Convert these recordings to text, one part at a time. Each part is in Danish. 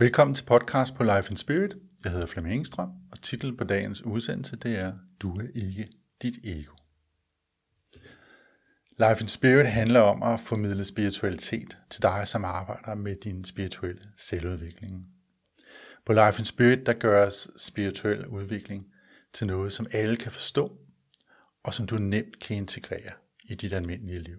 Velkommen til podcast på Life and Spirit. Jeg hedder Flemming Engstrøm, og titlen på dagens udsendelse det er Du er ikke dit ego. Life and Spirit handler om at formidle spiritualitet til dig, som arbejder med din spirituelle selvudvikling. På Life and Spirit der gøres spirituel udvikling til noget, som alle kan forstå, og som du nemt kan integrere i dit almindelige liv.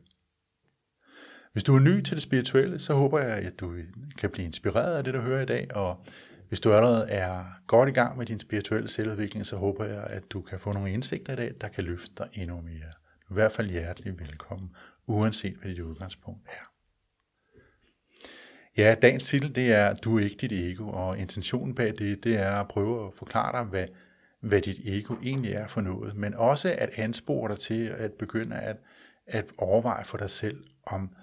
Hvis du er ny til det spirituelle, så håber jeg, at du kan blive inspireret af det, du hører i dag, og hvis du allerede er godt i gang med din spirituelle selvudvikling, så håber jeg, at du kan få nogle indsigter i dag, der kan løfte dig endnu mere. Du er i hvert fald hjertelig velkommen, uanset hvad dit udgangspunkt er. Ja, dagens titel, det er, du er ikke dit ego, og intentionen bag det, det er at prøve at forklare dig, hvad, hvad dit ego egentlig er for noget, men også at anspore dig til at begynde at, at overveje for dig selv, om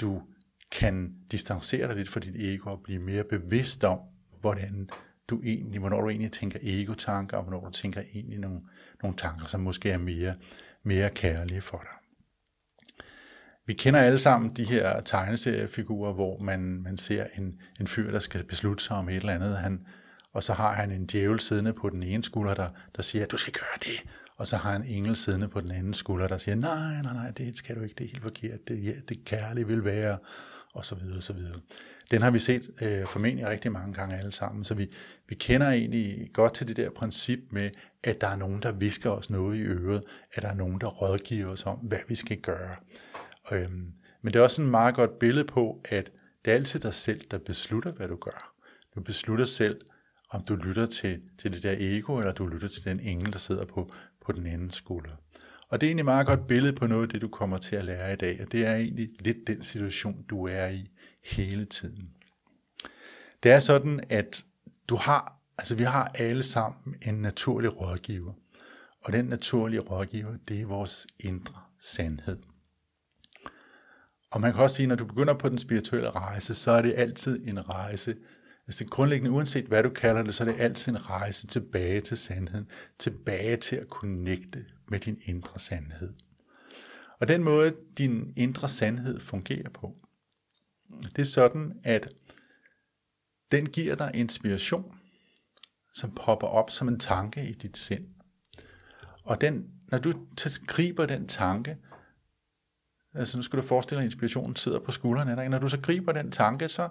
du kan distancere dig lidt fra dit ego og blive mere bevidst om, hvordan du egentlig, hvornår du egentlig tænker ego-tanker, og hvornår du tænker egentlig nogle, nogle tanker, som måske er mere, mere kærlige for dig. Vi kender alle sammen de her tegneseriefigurer, hvor man, man ser en, en fyr, der skal beslutte sig om et eller andet, han, og så har han en djævel siddende på den ene skulder, der, der siger, at du skal gøre det, og så har han en engel siddende på den anden skulder, der siger, nej, nej, nej, det skal du ikke, det er helt forkert, det, ja, det kærlige vil være, og så videre, og så videre. Den har vi set øh, formentlig rigtig mange gange alle sammen, så vi, vi kender egentlig godt til det der princip med, at der er nogen, der visker os noget i øret, at der er nogen, der rådgiver os om, hvad vi skal gøre. Øhm, men det er også en meget godt billede på, at det er altid dig selv, der beslutter, hvad du gør. Du beslutter selv, om du lytter til, til det der ego, eller du lytter til den engel, der sidder på, på den anden skulder. Og det er egentlig et meget godt billede på noget af det, du kommer til at lære i dag, og det er egentlig lidt den situation, du er i hele tiden. Det er sådan, at du har, altså vi har alle sammen en naturlig rådgiver, og den naturlige rådgiver, det er vores indre sandhed. Og man kan også sige, at når du begynder på den spirituelle rejse, så er det altid en rejse, Altså grundlæggende, uanset hvad du kalder det, så er det altid en rejse tilbage til sandheden, tilbage til at connecte med din indre sandhed. Og den måde, din indre sandhed fungerer på, det er sådan, at den giver dig inspiration, som popper op som en tanke i dit sind. Og den, når du griber den tanke, altså nu skal du forestille dig, at inspirationen sidder på skuldrene, når du så griber den tanke, så,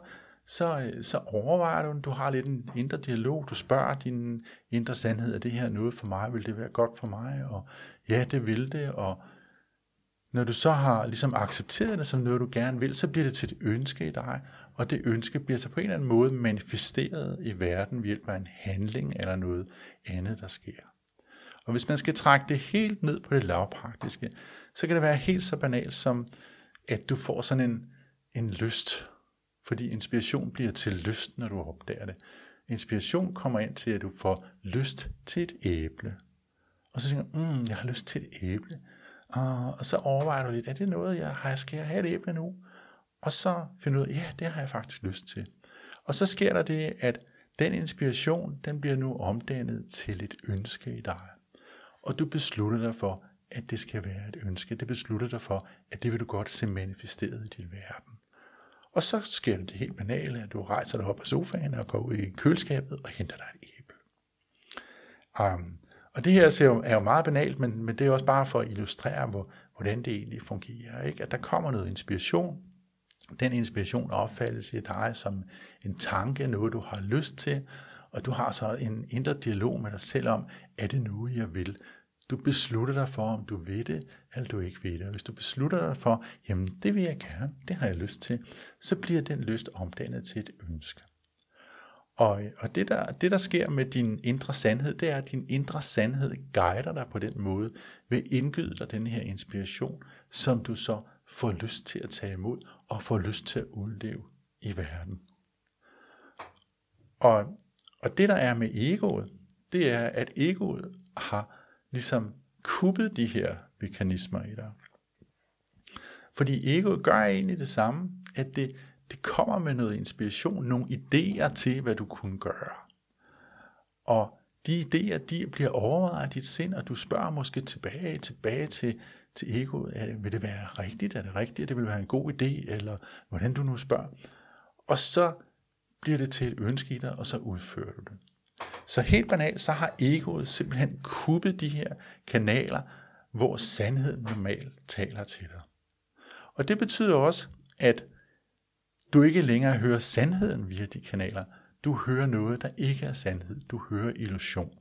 så, så overvejer du, du har lidt en indre dialog, du spørger din indre sandhed, er det her noget for mig, vil det være godt for mig, og ja, det vil det, og når du så har ligesom accepteret det som noget, du gerne vil, så bliver det til et ønske i dig, og det ønske bliver så på en eller anden måde manifesteret i verden ved hjælp af en handling eller noget andet, der sker. Og hvis man skal trække det helt ned på det lavpraktiske, så kan det være helt så banalt som, at du får sådan en, en lyst fordi inspiration bliver til lyst, når du opdager det. Inspiration kommer ind til, at du får lyst til et æble. Og så tænker du, mm, jeg har lyst til et æble. Ah, og så overvejer du lidt, er det noget, jeg har, skal jeg have et æble nu? Og så finder du ud af, ja, det har jeg faktisk lyst til. Og så sker der det, at den inspiration, den bliver nu omdannet til et ønske i dig. Og du beslutter dig for, at det skal være et ønske. Det beslutter dig for, at det vil du godt se manifesteret i din verden. Og så sker det helt banale, at du rejser dig op af sofaen og går ud i køleskabet og henter dig et æble. Um, og det her er jo, er jo meget banalt, men, men det er også bare for at illustrere, hvor, hvordan det egentlig fungerer. Ikke? At der kommer noget inspiration. Den inspiration opfattes i dig som en tanke, noget du har lyst til, og du har så en indre dialog med dig selv om, er det nu, jeg vil? Du beslutter dig for, om du vil det, eller du ikke vil det. Hvis du beslutter dig for, jamen det vil jeg gerne, det har jeg lyst til, så bliver den lyst omdannet til et ønske. Og, og det, der, det, der sker med din indre sandhed, det er, at din indre sandhed guider dig på den måde, ved indgyde dig den her inspiration, som du så får lyst til at tage imod, og får lyst til at udleve i verden. Og, og det, der er med egoet, det er, at egoet har ligesom kuppet de her mekanismer i dig. Fordi egoet gør egentlig det samme, at det, det kommer med noget inspiration, nogle idéer til, hvad du kunne gøre. Og de idéer, de bliver overvejet af dit sind, og du spørger måske tilbage, tilbage til, til egoet, er, vil det være rigtigt, er det rigtigt, det vil være en god idé, eller hvordan du nu spørger. Og så bliver det til et ønske i dig, og så udfører du det. Så helt banalt, så har egoet simpelthen kuppet de her kanaler, hvor sandheden normalt taler til dig. Og det betyder også, at du ikke længere hører sandheden via de kanaler. Du hører noget, der ikke er sandhed. Du hører illusion.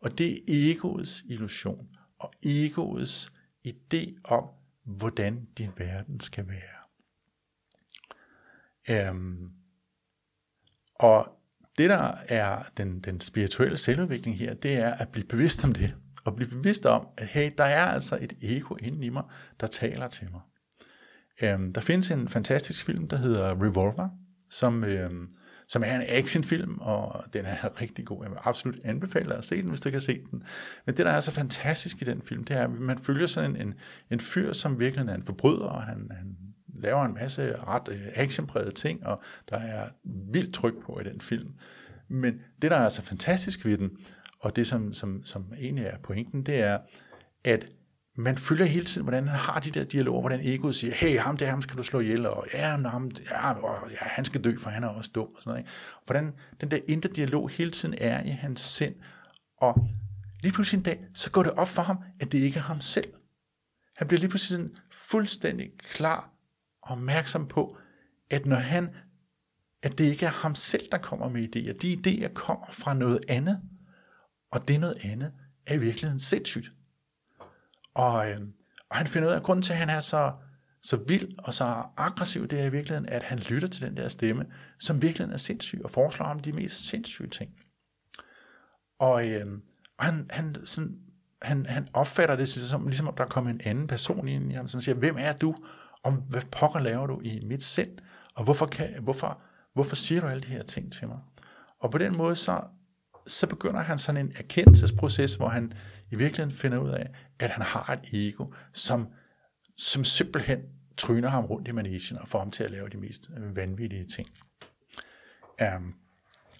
Og det er egoets illusion og egoets idé om, hvordan din verden skal være. Øhm, og det, der er den, den spirituelle selvudvikling her, det er at blive bevidst om det. Og blive bevidst om, at hey, der er altså et ego inde i mig, der taler til mig. Øhm, der findes en fantastisk film, der hedder Revolver, som, øhm, som er en actionfilm, og den er rigtig god. Jeg vil absolut anbefale at se den, hvis du ikke har set den. Men det, der er så fantastisk i den film, det er, at man følger sådan en, en, en fyr, som virkelig er en forbryder, og han, han laver en masse ret actionpræget actionprægede ting, og der er vildt tryk på i den film. Men det, der er så fantastisk ved den, og det, som, som, som egentlig er pointen, det er, at man følger hele tiden, hvordan han har de der dialoger, hvordan egoet siger, hey, ham der, ham skal du slå ihjel, og ja, ham, ja, og, ja han skal dø, for han er også dum, og sådan noget. Ikke? Hvordan den der indre dialog hele tiden er i hans sind, og lige pludselig en dag, så går det op for ham, at det ikke er ham selv. Han bliver lige pludselig sådan fuldstændig klar opmærksom på, at når han, at det ikke er ham selv, der kommer med idéer. De idéer kommer fra noget andet, og det noget andet er i virkeligheden sindssygt. Og, øh, og han finder ud af, at grunden til, at han er så, så vild og så aggressiv, det er i virkeligheden, at han lytter til den der stemme, som virkelig er sindssyg, og foreslår ham de mest sindssyge ting. Og, øh, og han, han, sådan, han, han opfatter det som, ligesom om der er kommet en anden person ind i ham, som siger, hvem er du, om, hvad pokker laver du i mit sind, og hvorfor, kan, hvorfor, hvorfor siger du alle de her ting til mig? Og på den måde, så, så begynder han sådan en erkendelsesproces, hvor han i virkeligheden finder ud af, at han har et ego, som, som simpelthen tryner ham rundt i manesien og får ham til at lave de mest vanvittige ting. Um,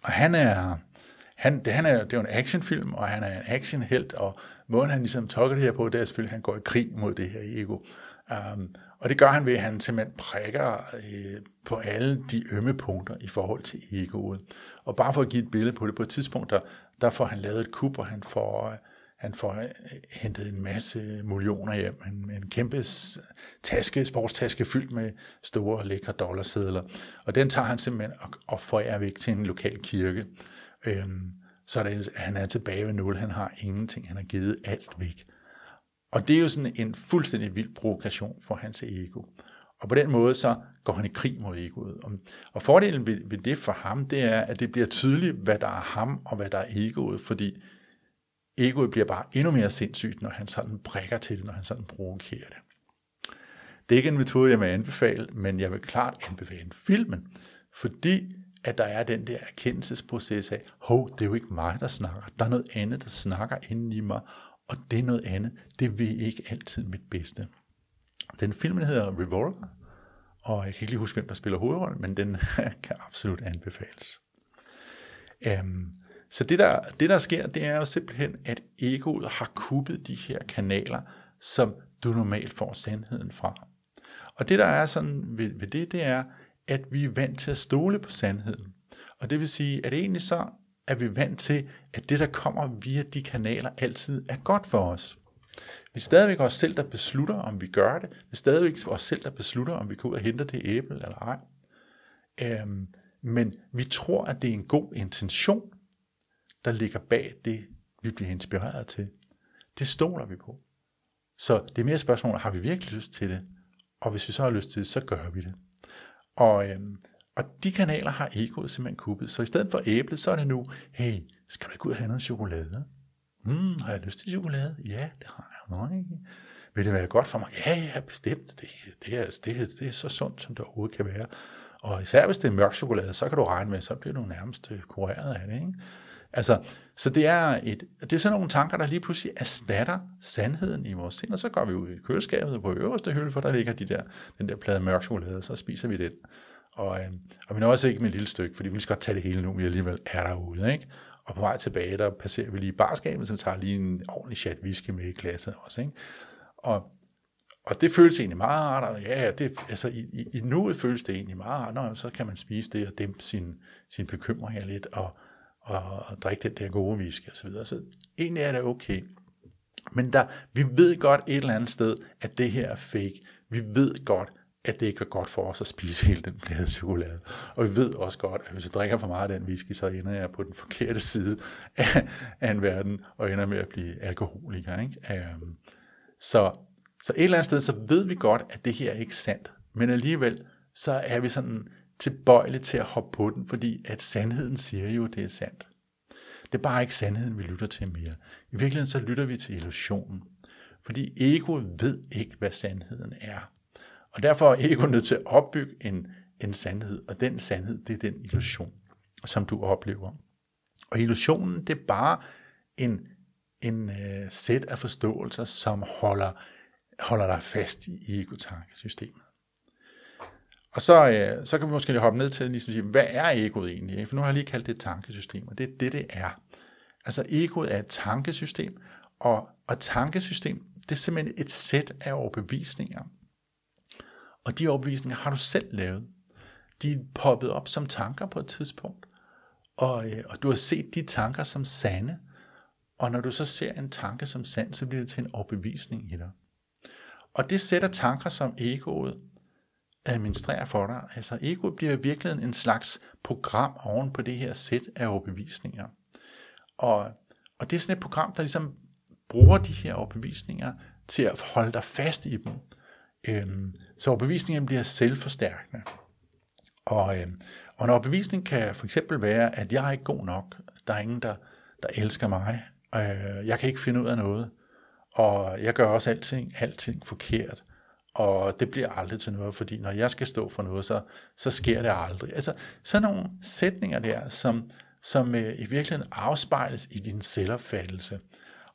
og han er, han, det, han er, det er jo en actionfilm, og han er en actionhelt, og måden han ligesom tolker det her på, det er selvfølgelig, at han går i krig mod det her ego. Um, og det gør han ved, at han simpelthen prikker øh, på alle de ømme punkter i forhold til egoet. Og bare for at give et billede på det, på et tidspunkt, der, der får han lavet et kub, og han får, øh, han får øh, hentet en masse millioner hjem, en, en kæmpe taske, sportstaske fyldt med store, lækre dollarsedler. Og den tager han simpelthen og, og forærer væk til en lokal kirke. Øhm, så er det, han er tilbage ved nul, han har ingenting, han har givet alt væk. Og det er jo sådan en fuldstændig vild provokation for hans ego. Og på den måde så går han i krig mod egoet. Og fordelen ved, ved det for ham, det er, at det bliver tydeligt, hvad der er ham og hvad der er egoet, fordi egoet bliver bare endnu mere sindssygt, når han sådan brækker til det, når han sådan provokerer det. Det er ikke en metode, jeg vil anbefale, men jeg vil klart anbefale filmen, fordi at der er den der erkendelsesproces af, hov, det er jo ikke mig, der snakker, der er noget andet, der snakker inden i mig, og det er noget andet, det vil ikke altid mit bedste. Den film hedder Revolver, og jeg kan ikke lige huske, hvem der spiller hovedrollen, men den kan absolut anbefales. Um, så det der, det, der sker, det er jo simpelthen, at egoet har kuppet de her kanaler, som du normalt får sandheden fra. Og det, der er sådan ved, ved det, det er, at vi er vant til at stole på sandheden. Og det vil sige, at egentlig så er vi vant til, at det, der kommer via de kanaler, altid er godt for os. Vi er stadigvæk os selv, der beslutter, om vi gør det. Vi er stadigvæk os selv, der beslutter, om vi går ud og henter det æble eller ej. Øhm, men vi tror, at det er en god intention, der ligger bag det, vi bliver inspireret til. Det stoler vi på. Så det er mere spørgsmål, har vi virkelig lyst til det? Og hvis vi så har lyst til det, så gør vi det. Og, øhm, og de kanaler har egoet simpelthen kuppet. Så i stedet for æble, så er det nu, hey, skal du ikke ud og have noget chokolade? Hmm, har jeg lyst til chokolade? Ja, det har jeg. Nej. Vil det være godt for mig? Ja, ja, bestemt. Det, det, er, det, det er så sundt, som det overhovedet kan være. Og især hvis det er mørk chokolade, så kan du regne med, så bliver du nærmest øh, kureret af det. Ikke? Altså, så det er, et, det er sådan nogle tanker, der lige pludselig erstatter sandheden i vores sind, og så går vi ud i køleskabet på øverste hylde, for der ligger de der, den der plade mørk chokolade, og så spiser vi den. Og, øh, og men også ikke med et lille stykke, fordi vi skal godt tage det hele nu, vi alligevel er derude. Ikke? Og på vej tilbage, der passerer vi lige barskabet, så vi tager lige en ordentlig chat whisky med i glasset også. Ikke? Og, Og det føles egentlig meget rart, og ja, det, altså i, i, i nuet føles det egentlig meget rart, og så kan man spise det og dæmpe sin, sin bekymringer lidt, og, og, og drikke den der gode whisky og så videre. Så egentlig er det okay. Men der, vi ved godt et eller andet sted, at det her er fake. Vi ved godt, at det ikke er godt for os at spise hele den plade chokolade. Og vi ved også godt, at hvis jeg drikker for meget af den whisky, så ender jeg på den forkerte side af, af en verden, og ender med at blive alkoholiker. Ikke? Um, så, så et eller andet sted, så ved vi godt, at det her er ikke sandt. Men alligevel, så er vi sådan tilbøjelige til at hoppe på den, fordi at sandheden siger jo, at det er sandt. Det er bare ikke sandheden, vi lytter til mere. I virkeligheden så lytter vi til illusionen. Fordi egoet ved ikke, hvad sandheden er. Og derfor er ego nødt til at opbygge en, en sandhed, og den sandhed, det er den illusion, som du oplever. Og illusionen, det er bare en, en uh, sæt af forståelser, som holder, holder dig fast i ego-tankesystemet. Og så, uh, så kan vi måske hoppe ned til ligesom sige, hvad er egoet egentlig? For nu har jeg lige kaldt det et tankesystem, og det er det, det er. Altså egoet er et tankesystem, og, og tankesystem, det er simpelthen et sæt af overbevisninger, og de overbevisninger har du selv lavet. De er poppet op som tanker på et tidspunkt, og, øh, og du har set de tanker som sande, og når du så ser en tanke som sand, så bliver det til en overbevisning i dig. Og det sætter tanker, som egoet administrerer for dig. Altså egoet bliver i virkeligheden en slags program oven på det her sæt af overbevisninger. Og, og det er sådan et program, der ligesom bruger de her overbevisninger til at holde dig fast i dem, Øhm, så overbevisningen bliver selvforstærkende. Og, øhm, og en overbevisning kan for eksempel være, at jeg er ikke god nok. Der er ingen, der, der elsker mig. Øh, jeg kan ikke finde ud af noget. Og jeg gør også alting, alting forkert. Og det bliver aldrig til noget, fordi når jeg skal stå for noget, så, så sker det aldrig. Altså sådan nogle sætninger der, som, som øh, i virkeligheden afspejles i din selvopfattelse.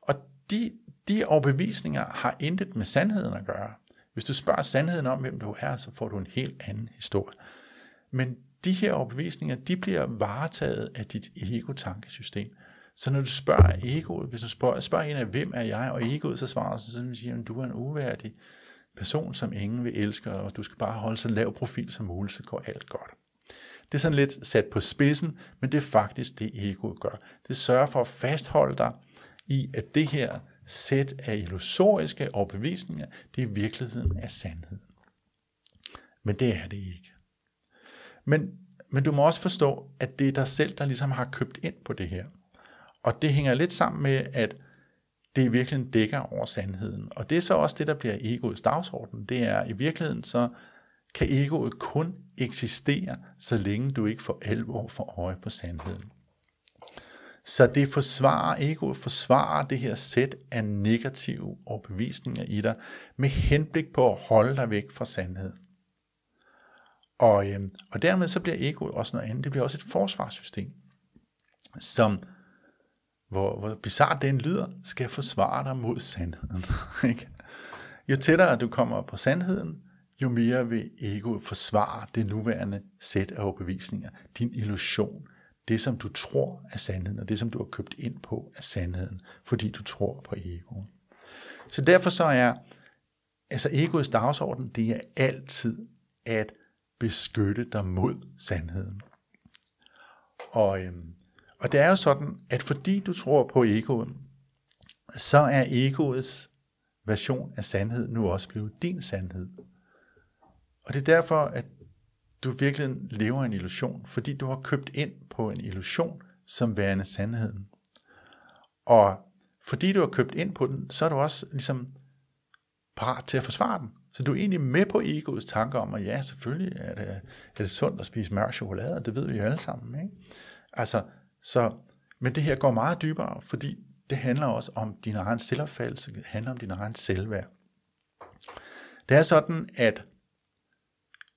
Og de, de overbevisninger har intet med sandheden at gøre. Hvis du spørger sandheden om, hvem du er, så får du en helt anden historie. Men de her overbevisninger, de bliver varetaget af dit ego-tankesystem. Så når du spørger egoet, hvis du spørger, spørger en af, hvem er jeg, og egoet så svarer, så siger at du er en uværdig person, som ingen vil elske, og du skal bare holde så lav profil som muligt, så går alt godt. Det er sådan lidt sat på spidsen, men det er faktisk det, egoet gør. Det sørger for at fastholde dig i, at det her sæt af illusoriske overbevisninger, det er virkeligheden af sandhed. Men det er det ikke. Men, men du må også forstå, at det er dig selv, der ligesom har købt ind på det her. Og det hænger lidt sammen med, at det i virkeligheden dækker over sandheden. Og det er så også det, der bliver egoets dagsorden. Det er i virkeligheden så, kan egoet kun eksistere, så længe du ikke for alvor får øje på sandheden. Så det forsvarer, egoet forsvarer det her sæt af negative overbevisninger i dig, med henblik på at holde dig væk fra sandheden. Og, øh, og dermed så bliver egoet også noget andet. Det bliver også et forsvarssystem, som, hvor, hvor bizart den lyder, skal forsvare dig mod sandheden. Ikke? Jo tættere du kommer på sandheden, jo mere vil egoet forsvare det nuværende sæt af overbevisninger, din illusion, det, som du tror er sandheden, og det, som du har købt ind på, er sandheden, fordi du tror på egoet. Så derfor så er altså egoets dagsorden, det er altid at beskytte dig mod sandheden. Og, øhm, og det er jo sådan, at fordi du tror på egoet, så er egoets version af sandhed nu også blevet din sandhed. Og det er derfor, at du virkelig lever en illusion, fordi du har købt ind på en illusion som værende sandheden. Og fordi du har købt ind på den, så er du også ligesom parat til at forsvare den. Så du er egentlig med på egoets tanker om, at ja, selvfølgelig er det, er det sundt at spise mørk chokolade, det ved vi jo alle sammen. Ikke? Altså, så, men det her går meget dybere, fordi det handler også om din egen selvopfattelse, det handler om din egen selvværd. Det er sådan, at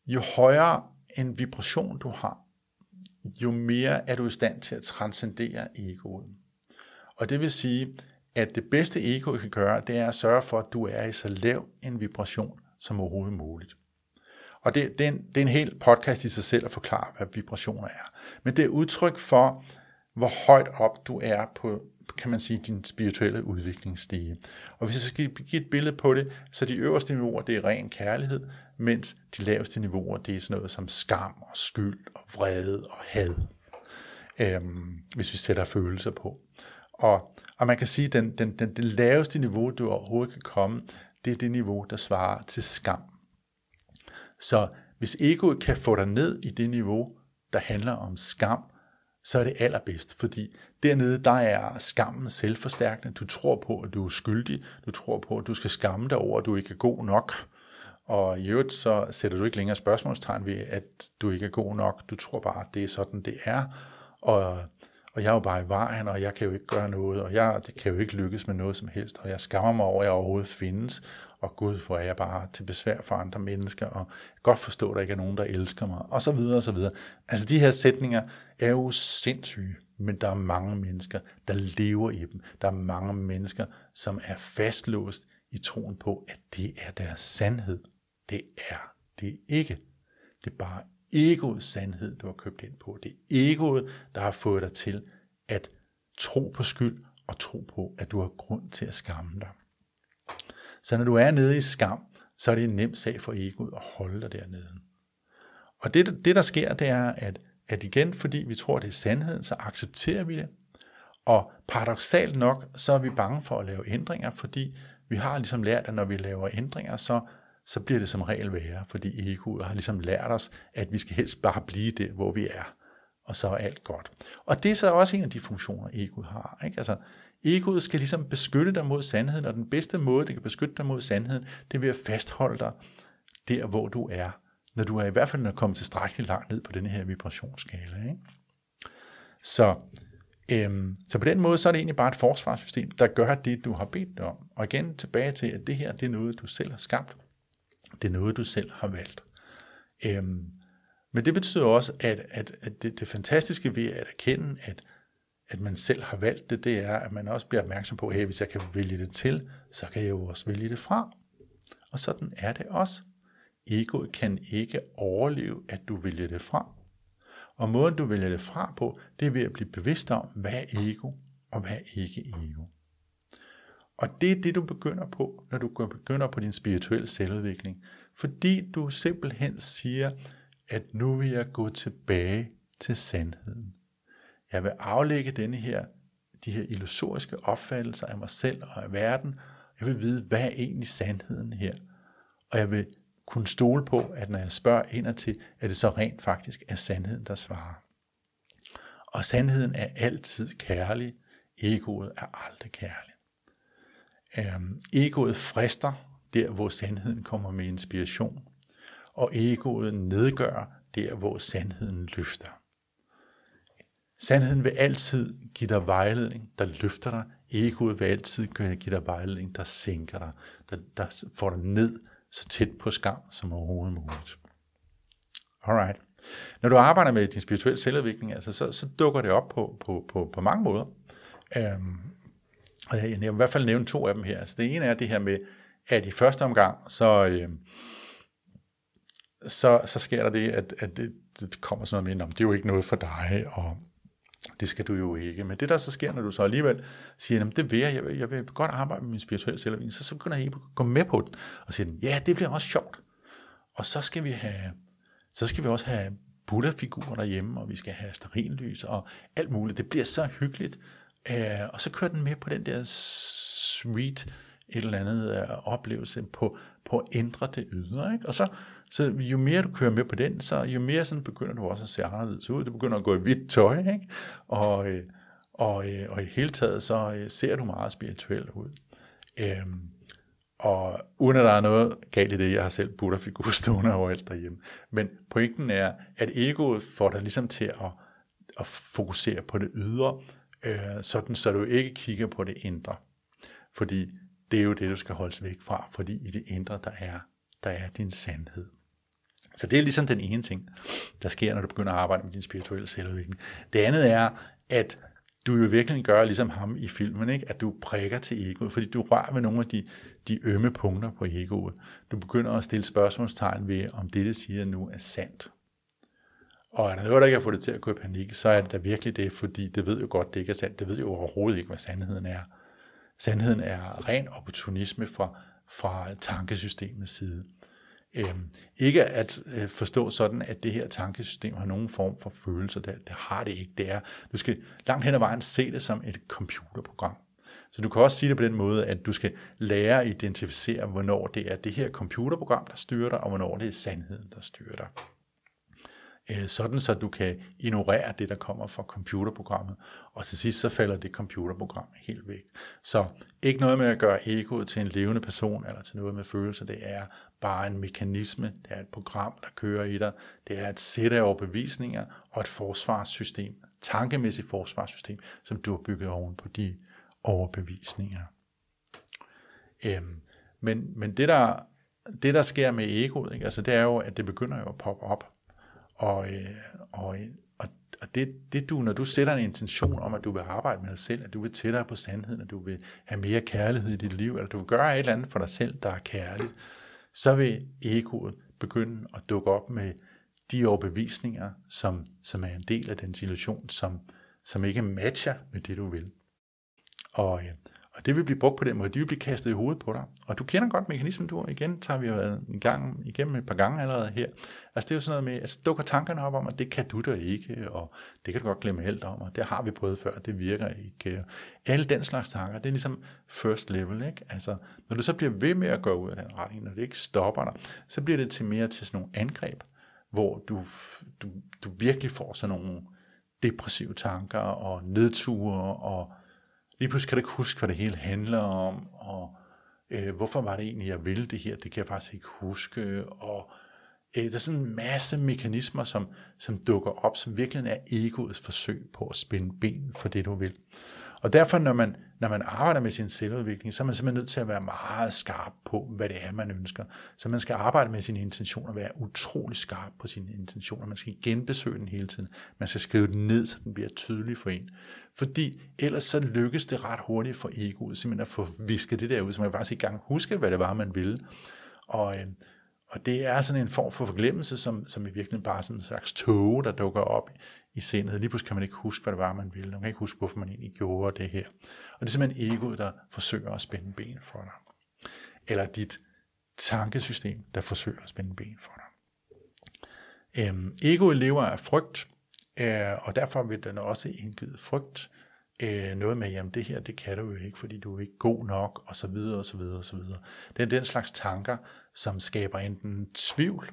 jo højere en vibration du har, jo mere er du i stand til at transcendere egoet. Og det vil sige, at det bedste ego kan gøre, det er at sørge for, at du er i så lav en vibration som overhovedet muligt. Og det, det, er en, det er en hel podcast i sig selv at forklare, hvad vibrationer er. Men det er udtryk for, hvor højt op du er på, kan man sige, din spirituelle udviklingsstige. Og hvis jeg skal give et billede på det, så de øverste niveauer, det er ren kærlighed, mens de laveste niveauer, det er sådan noget som skam og skyld og vrede og had, øhm, hvis vi sætter følelser på. Og, og man kan sige, at den, den, den, det laveste niveau, du overhovedet kan komme, det er det niveau, der svarer til skam. Så hvis egoet kan få dig ned i det niveau, der handler om skam, så er det allerbedst, fordi dernede, der er skammen selvforstærkende. Du tror på, at du er skyldig. Du tror på, at du skal skamme dig over, at du ikke er god nok. Og i øvrigt, så sætter du ikke længere spørgsmålstegn ved, at du ikke er god nok. Du tror bare, at det er sådan, det er. Og, og jeg er jo bare i vejen, og jeg kan jo ikke gøre noget, og jeg det kan jo ikke lykkes med noget som helst, og jeg skammer mig over, at jeg overhovedet findes, og Gud, hvor er jeg bare til besvær for andre mennesker, og jeg kan godt forstå, at der ikke er nogen, der elsker mig, og så videre, og så videre. Altså de her sætninger er jo sindssyge, men der er mange mennesker, der lever i dem. Der er mange mennesker, som er fastlåst i troen på, at det er deres sandhed. Det er det ikke. Det er bare egoets sandhed, du har købt ind på. Det er egoet, der har fået dig til at tro på skyld og tro på, at du har grund til at skamme dig. Så når du er nede i skam, så er det en nem sag for egoet at holde dig dernede. Og det, det der sker, det er, at, at igen, fordi vi tror, det er sandheden, så accepterer vi det. Og paradoxalt nok, så er vi bange for at lave ændringer, fordi vi har ligesom lært, at når vi laver ændringer, så, så bliver det som regel værre, fordi egoet har ligesom lært os, at vi skal helst bare blive det, hvor vi er, og så er alt godt. Og det er så også en af de funktioner, egoet har. Ikke? Altså, Egoet skal ligesom beskytte dig mod sandheden, og den bedste måde, det kan beskytte dig mod sandheden, det er ved at fastholde dig der, hvor du er. Når du er i hvert fald når kommet tilstrækkeligt langt ned på den her vibrationsskala. Ikke? Så, øhm, så på den måde, så er det egentlig bare et forsvarssystem, der gør det, du har bedt om. Og igen tilbage til, at det her, det er noget, du selv har skabt. Det er noget, du selv har valgt. Øhm, men det betyder også, at, at, at det, det fantastiske ved at erkende, at at man selv har valgt det, det er, at man også bliver opmærksom på, at hvis jeg kan vælge det til, så kan jeg jo også vælge det fra. Og sådan er det også. Egoet kan ikke overleve, at du vælger det fra. Og måden du vælger det fra på, det er ved at blive bevidst om, hvad er ego, og hvad er ikke ego. Og det er det, du begynder på, når du begynder på din spirituelle selvudvikling. Fordi du simpelthen siger, at nu vil jeg gå tilbage til sandheden. Jeg vil aflægge denne her, de her illusoriske opfattelser af mig selv og af verden. Jeg vil vide, hvad er egentlig sandheden her? Og jeg vil kunne stole på, at når jeg spørger ind til, at det så rent faktisk er sandheden, der svarer. Og sandheden er altid kærlig. Egoet er aldrig kærlig. Um, egoet frister der, hvor sandheden kommer med inspiration. Og egoet nedgør der, hvor sandheden løfter. Sandheden vil altid give dig vejledning, der løfter dig. Egoet vil altid give dig vejledning, der sænker dig, der, der får dig ned så tæt på skam som overhovedet muligt. Alright. Når du arbejder med din spirituelle selvudvikling, altså, så, så dukker det op på, på, på, på mange måder. Um, og jeg, jeg vil i hvert fald nævne to af dem her. Altså, det ene er det her med, at i første omgang, så, øh, så, så sker der det, at, at det, det kommer sådan noget med, om det er jo ikke noget for dig, og det skal du jo ikke. Men det, der så sker, når du så alligevel siger, at det vil jeg, jeg vil, jeg vil godt arbejde med min spirituelle selvudvikling, så, så begynder jeg at gå med på den, og siger, ja, det bliver også sjovt. Og så skal vi have, så skal vi også have Buddha-figurer derhjemme, og vi skal have sterillys og alt muligt. Det bliver så hyggeligt. Øh, og så kører den med på den der sweet et eller andet øh, oplevelse på, på at ændre det ydre. Ikke? Og så, så jo mere du kører med på den, så jo mere sådan begynder du også at se anderledes ud. Du begynder at gå i hvidt tøj, ikke? Og, øh, og, øh, og i hele taget så øh, ser du meget spirituel ud. Øhm, og uden at der er noget galt i det, jeg har selv Buddha-figur stående overalt derhjemme. Men pointen er, at egoet får dig ligesom til at, at fokusere på det ydre, øh, sådan så du ikke kigger på det indre. Fordi det er jo det, du skal holdes væk fra, fordi i det indre, der er, der er din sandhed. Så det er ligesom den ene ting, der sker, når du begynder at arbejde med din spirituelle selvudvikling. Det andet er, at du jo virkelig gør ligesom ham i filmen, ikke? at du prikker til egoet, fordi du rører ved nogle af de, de ømme punkter på egoet. Du begynder at stille spørgsmålstegn ved, om det, det siger nu, er sandt. Og er der noget, der ikke har fået det til at gå i panik, så er det da virkelig det, fordi det ved jo godt, det ikke er sandt. Det ved jo overhovedet ikke, hvad sandheden er. Sandheden er ren opportunisme fra, fra tankesystemets side. Øhm, ikke at øh, forstå sådan, at det her tankesystem har nogen form for følelser. Det, det har det ikke. Det er, du skal langt hen ad vejen se det som et computerprogram. Så du kan også sige det på den måde, at du skal lære at identificere, hvornår det er det her computerprogram, der styrer dig, og hvornår det er sandheden, der styrer dig. Øh, sådan så du kan ignorere det, der kommer fra computerprogrammet, og til sidst så falder det computerprogram helt væk. Så ikke noget med at gøre egoet til en levende person, eller til noget med følelser, det er bare en mekanisme, det er et program, der kører i dig, det er et sæt af overbevisninger og et forsvarssystem, tankemæssigt forsvarssystem, som du har bygget oven på de overbevisninger. Øhm, men, men det, der, det, der sker med egoet, ikke? Altså, det er jo, at det begynder jo at poppe op. Og, øh, og, og, og det, det du, når du sætter en intention om, at du vil arbejde med dig selv, at du vil tættere på sandheden, at du vil have mere kærlighed i dit liv, eller du vil gøre et eller andet for dig selv, der er kærligt, så vil egoet begynde at dukke op med de overbevisninger, som, som er en del af den situation, som, som ikke matcher med det, du vil. Og, øh, og det vil blive brugt på den måde, de vil blive kastet i hovedet på dig. Og du kender godt mekanismen, du igen tager vi været en gang igennem et par gange allerede her. Altså det er jo sådan noget med, at dukker tankerne op om, at det kan du da ikke, og det kan du godt glemme helt om, og det har vi prøvet før, det virker ikke. Alle den slags tanker, det er ligesom first level, ikke? Altså, når du så bliver ved med at gå ud af den retning, når det ikke stopper dig, så bliver det til mere til sådan nogle angreb, hvor du, du, du virkelig får sådan nogle depressive tanker og nedture og Lige pludselig kan du ikke huske, hvad det hele handler om, og øh, hvorfor var det egentlig, jeg ville det her, det kan jeg faktisk ikke huske, og øh, der er sådan en masse mekanismer, som, som dukker op, som virkelig er egoets forsøg på at spænde ben for det, du vil. Og derfor, når man, når man arbejder med sin selvudvikling, så er man simpelthen nødt til at være meget skarp på, hvad det er, man ønsker. Så man skal arbejde med sine intentioner, være utrolig skarp på sine intentioner. Man skal genbesøge den hele tiden. Man skal skrive den ned, så den bliver tydelig for en. Fordi ellers så lykkes det ret hurtigt for egoet, simpelthen at få visket det der ud, så man faktisk ikke engang huske, hvad det var, man ville. Og, øh, og det er sådan en form for forglemmelse, som, som i virkeligheden bare sådan en slags tåge, der dukker op i sindet. Lige pludselig kan man ikke huske, hvad det var, man ville. Man kan ikke huske, hvorfor man egentlig gjorde det her. Og det er simpelthen egoet, der forsøger at spænde ben for dig. Eller dit tankesystem, der forsøger at spænde ben for dig. Øhm, egoet lever af frygt, øh, og derfor vil den også indgive frygt. Øh, noget med, jamen det her, det kan du jo ikke, fordi du er ikke god nok, og så videre, og så videre, og så videre. Det er den slags tanker, som skaber enten tvivl,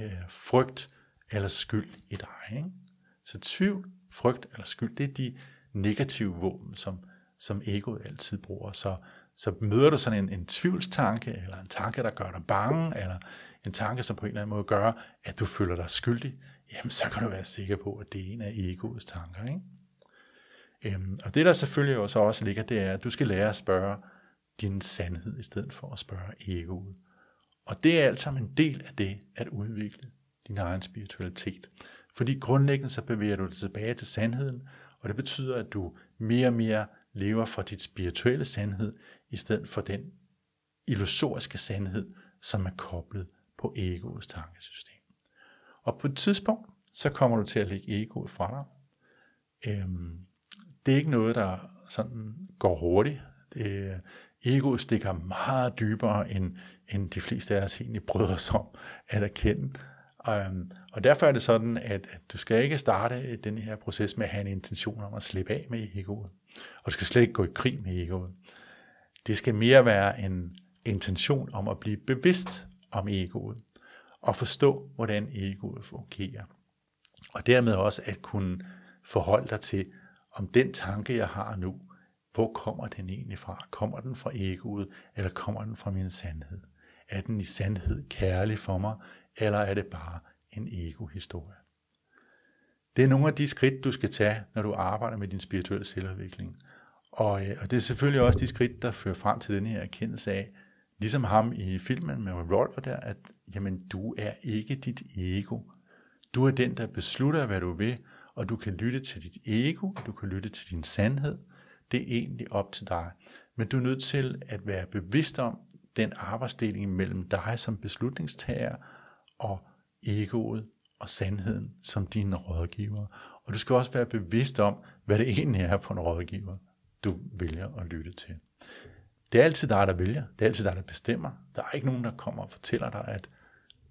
øh, frygt eller skyld i dig. Ikke? Så tvivl, frygt eller skyld, det er de negative våben, som, som egoet altid bruger. Så, så møder du sådan en, en tvivlstanke, eller en tanke, der gør dig bange, eller en tanke, som på en eller anden måde gør, at du føler dig skyldig, jamen så kan du være sikker på, at det er en af egoets tanker. Ikke? Øhm, og det der selvfølgelig også, også ligger, det er, at du skal lære at spørge din sandhed, i stedet for at spørge egoet. Og det er alt sammen en del af det at udvikle din egen spiritualitet. Fordi grundlæggende så bevæger du dig tilbage til sandheden, og det betyder, at du mere og mere lever fra dit spirituelle sandhed, i stedet for den illusoriske sandhed, som er koblet på egoets tankesystem. Og på et tidspunkt, så kommer du til at lægge egoet fra dig. Øhm, det er ikke noget, der sådan går hurtigt. Det, egoet stikker meget dybere, end, end de fleste af os egentlig bryder os om at erkende. Um, og derfor er det sådan, at, at du skal ikke starte øh, den her proces med at have en intention om at slippe af med egoet. Og du skal slet ikke gå i krig med egoet. Det skal mere være en intention om at blive bevidst om egoet, og forstå, hvordan egoet fungerer. Og dermed også at kunne forholde dig til, om den tanke, jeg har nu, hvor kommer den egentlig fra? Kommer den fra egoet, eller kommer den fra min sandhed? Er den i sandhed kærlig for mig, eller er det bare en ego-historie? Det er nogle af de skridt, du skal tage, når du arbejder med din spirituelle selvudvikling. Og, øh, og det er selvfølgelig også de skridt, der fører frem til den her erkendelse af, ligesom ham i filmen med Revolver der, at jamen, du er ikke dit ego. Du er den, der beslutter, hvad du vil, og du kan lytte til dit ego, og du kan lytte til din sandhed. Det er egentlig op til dig. Men du er nødt til at være bevidst om den arbejdsdeling mellem dig som beslutningstager og egoet og sandheden som dine rådgiver. Og du skal også være bevidst om, hvad det egentlig er for en rådgiver, du vælger at lytte til. Det er altid dig, der vælger. Det er altid dig, der bestemmer. Der er ikke nogen, der kommer og fortæller dig, at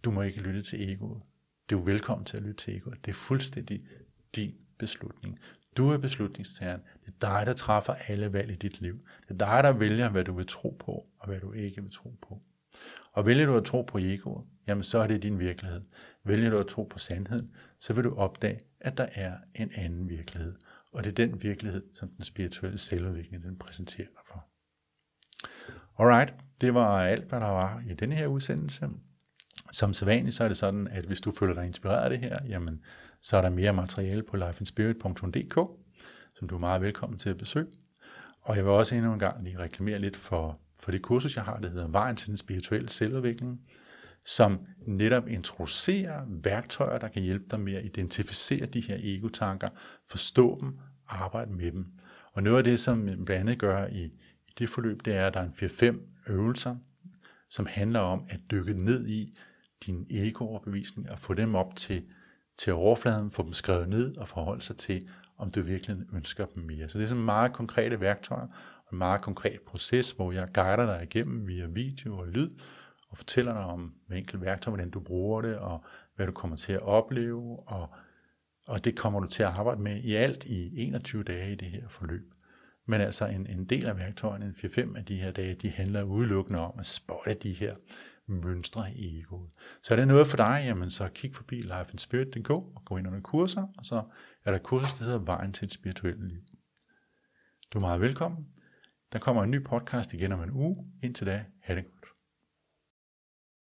du må ikke lytte til egoet. Du er velkommen til at lytte til egoet. Det er fuldstændig din beslutning. Du er beslutningstageren. Det er dig, der træffer alle valg i dit liv. Det er dig, der vælger, hvad du vil tro på, og hvad du ikke vil tro på. Og vælger du at tro på egoet, jamen så er det din virkelighed. Vælger du at tro på sandheden, så vil du opdage, at der er en anden virkelighed. Og det er den virkelighed, som den spirituelle selvudvikling den præsenterer dig for. Alright, det var alt, hvad der var i denne her udsendelse. Som sædvanligt, så er det sådan, at hvis du føler dig inspireret af det her, jamen, så er der mere materiale på lifeandspirit.dk, som du er meget velkommen til at besøge. Og jeg vil også endnu en gang lige reklamere lidt for, for det kursus, jeg har, det hedder Vejen til den spirituelle selvudvikling, som netop introducerer værktøjer, der kan hjælpe dig med at identificere de her egotanker, forstå dem, arbejde med dem. Og noget af det, som blandt andet gør i, i det forløb, det er, at der er en 4-5 øvelser, som handler om at dykke ned i din ego-overbevisning og få dem op til, til overfladen, få dem skrevet ned og forholde sig til, om du virkelig ønsker dem mere. Så det er sådan meget konkrete værktøjer en meget konkret proces, hvor jeg guider dig igennem via video og lyd, og fortæller dig om hver enkelt værktøj, hvordan du bruger det, og hvad du kommer til at opleve, og, og det kommer du til at arbejde med i alt i 21 dage i det her forløb. Men altså en, en del af værktøjerne, en 4-5 af de her dage, de handler udelukkende om at spotte de her mønstre i egoet. Så er det noget for dig, jamen så kig forbi lifeandspirit.dk og gå ind under kurser, og så er der kursus, der hedder Vejen til et spirituelt liv. Du er meget velkommen. Der kommer en ny podcast igen om en uge. Indtil da, have det